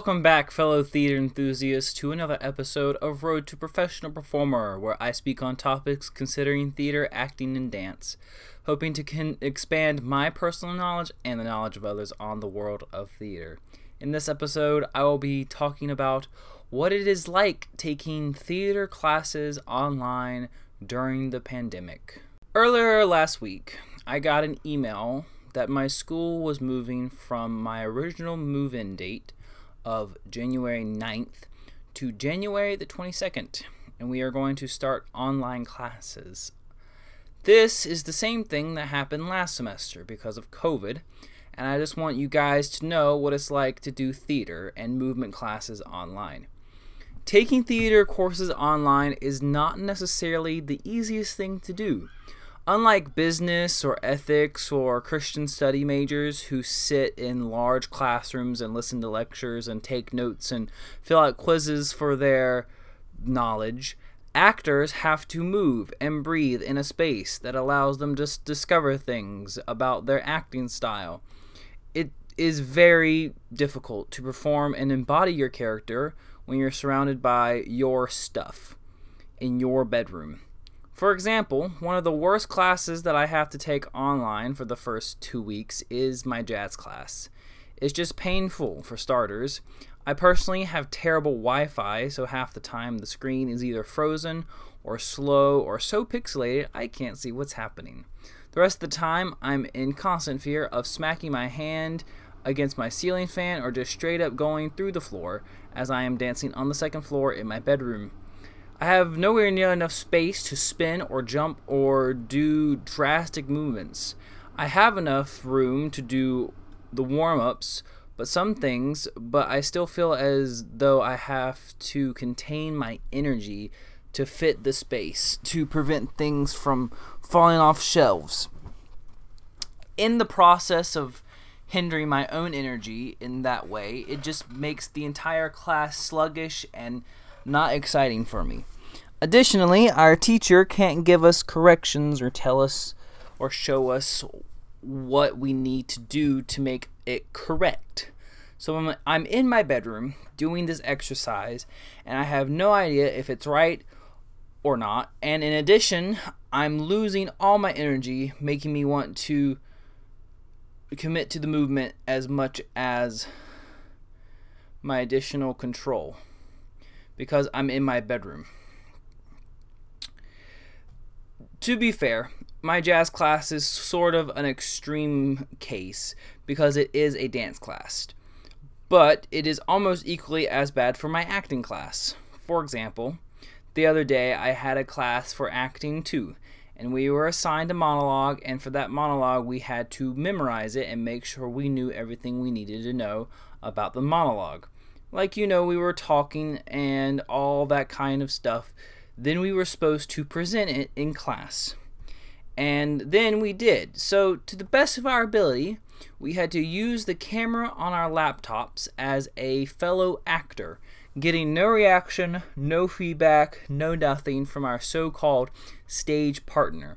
Welcome back, fellow theater enthusiasts, to another episode of Road to Professional Performer, where I speak on topics considering theater, acting, and dance, hoping to expand my personal knowledge and the knowledge of others on the world of theater. In this episode, I will be talking about what it is like taking theater classes online during the pandemic. Earlier last week, I got an email that my school was moving from my original move in date of January 9th to January the 22nd, and we are going to start online classes. This is the same thing that happened last semester because of COVID, and I just want you guys to know what it's like to do theater and movement classes online. Taking theater courses online is not necessarily the easiest thing to do. Unlike business or ethics or Christian study majors who sit in large classrooms and listen to lectures and take notes and fill out quizzes for their knowledge, actors have to move and breathe in a space that allows them to discover things about their acting style. It is very difficult to perform and embody your character when you're surrounded by your stuff in your bedroom. For example, one of the worst classes that I have to take online for the first two weeks is my jazz class. It's just painful for starters. I personally have terrible Wi Fi, so half the time the screen is either frozen or slow or so pixelated I can't see what's happening. The rest of the time, I'm in constant fear of smacking my hand against my ceiling fan or just straight up going through the floor as I am dancing on the second floor in my bedroom. I have nowhere near enough space to spin or jump or do drastic movements. I have enough room to do the warm ups, but some things, but I still feel as though I have to contain my energy to fit the space to prevent things from falling off shelves. In the process of hindering my own energy in that way, it just makes the entire class sluggish and not exciting for me. Additionally, our teacher can't give us corrections or tell us or show us what we need to do to make it correct. So I'm, in my bedroom doing this exercise and I have no idea if it's right or not. And in addition, I'm losing all my energy, making me want to commit to the movement as much as my additional control because I'm in my bedroom. To be fair, my jazz class is sort of an extreme case because it is a dance class. But it is almost equally as bad for my acting class. For example, the other day I had a class for acting too, and we were assigned a monologue, and for that monologue, we had to memorize it and make sure we knew everything we needed to know about the monologue. Like, you know, we were talking and all that kind of stuff then we were supposed to present it in class. And then we did. So, to the best of our ability, we had to use the camera on our laptops as a fellow actor, getting no reaction, no feedback, no nothing from our so called stage partner.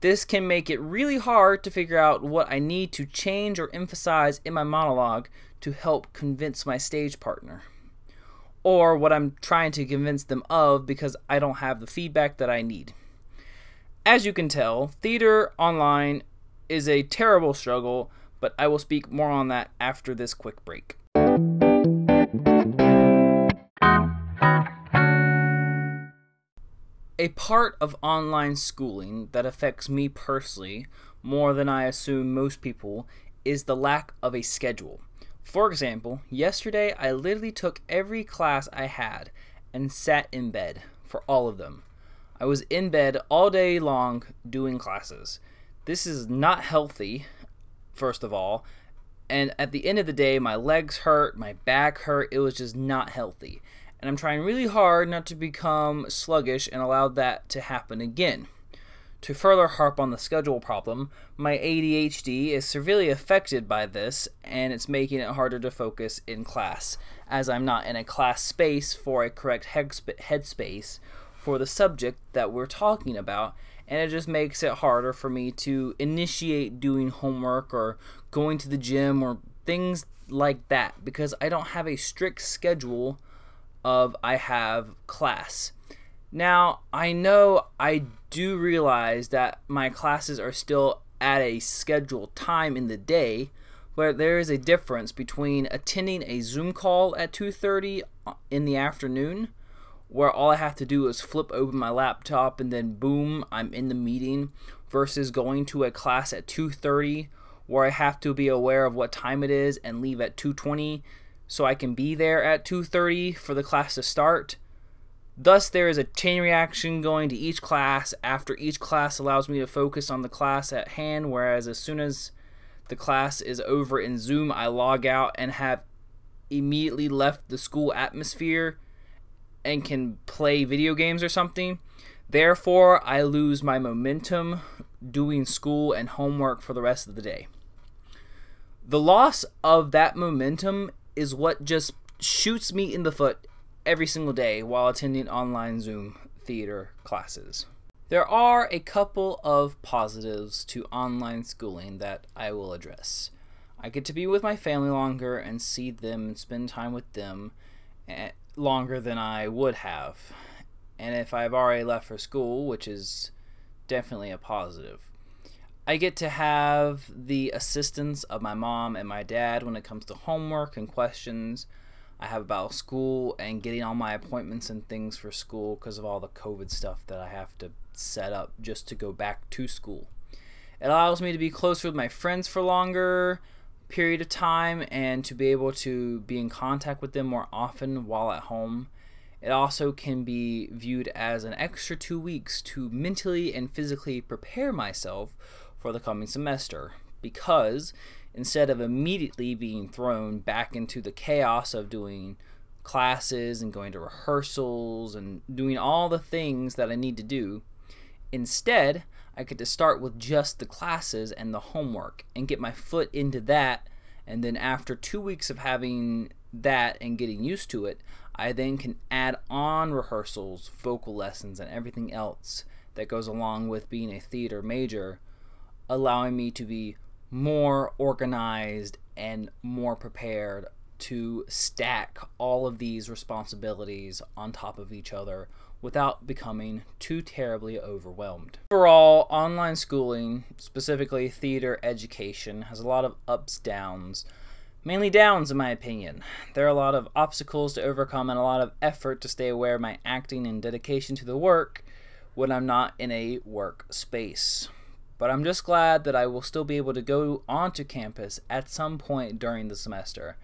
This can make it really hard to figure out what I need to change or emphasize in my monologue to help convince my stage partner or what I'm trying to convince them of because I don't have the feedback that I need. As you can tell, theater online is a terrible struggle, but I will speak more on that after this quick break. A part of online schooling that affects me personally more than I assume most people is the lack of a schedule. For example, yesterday I literally took every class I had and sat in bed for all of them. I was in bed all day long doing classes. This is not healthy, first of all, and at the end of the day, my legs hurt, my back hurt. It was just not healthy. And I'm trying really hard not to become sluggish and allow that to happen again. To further harp on the schedule problem, my ADHD is severely affected by this, and it's making it harder to focus in class, as I'm not in a class space for a correct headspace for the subject that we're talking about, and it just makes it harder for me to initiate doing homework or going to the gym or things like that because I don't have a strict schedule of I have class. Now, I know I do realize that my classes are still at a scheduled time in the day, where there is a difference between attending a Zoom call at 2:30 in the afternoon where all I have to do is flip open my laptop and then boom, I'm in the meeting versus going to a class at 2:30 where I have to be aware of what time it is and leave at 2:20 so I can be there at 2:30 for the class to start. Thus there is a chain reaction going to each class after each class allows me to focus on the class at hand whereas as soon as the class is over in Zoom, I log out and have immediately left the school atmosphere and can play video games or something. Therefore, I lose my momentum doing school and homework for the rest of the day. The loss of that momentum is what just shoots me in the foot every single day while attending online Zoom theater classes. There are a couple of positives to online schooling that I will address. I get to be with my family longer and see them and spend time with them eh, longer than I would have. And if I've already left for school, which is definitely a positive, I get to have the assistance of my mom and my dad when it comes to homework and questions I have about school and getting all my appointments and things for school because of all the COVID stuff that I have to set up just to go back to school. It allows me to be closer with my friends for longer period of time and to be able to be in contact with them more often while at home. It also can be viewed as an extra two weeks to mentally and physically prepare myself for the coming semester because instead of immediately being thrown back into the chaos of doing classes and going to rehearsals and doing all the things that I need to do, instead, I get to start with just the classes and the homework and get my foot into that. And then after two weeks of having that and getting used to it, I then can add on rehearsals, vocal lessons, and everything else that goes along with being a theater major, allowing me to be more organized and more prepared to stack all of these responsibilities on top of each other without becoming too terribly overwhelmed. Overall, online schooling, specifically theater education, has a lot of ups, downs, mainly downs in my opinion. There are a lot of obstacles to overcome and a lot of effort to stay aware of my acting and dedication to the work when I'm not in a work space. But I'm just glad that I will still be able to go onto campus at some point during the semester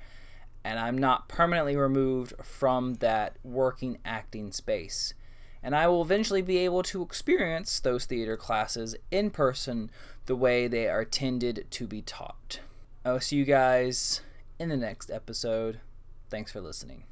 and I'm not permanently removed from that working acting space and I will eventually be able to experience those theater classes in person the way they are intended to be taught. I will see you guys in the next episode. Thanks for listening.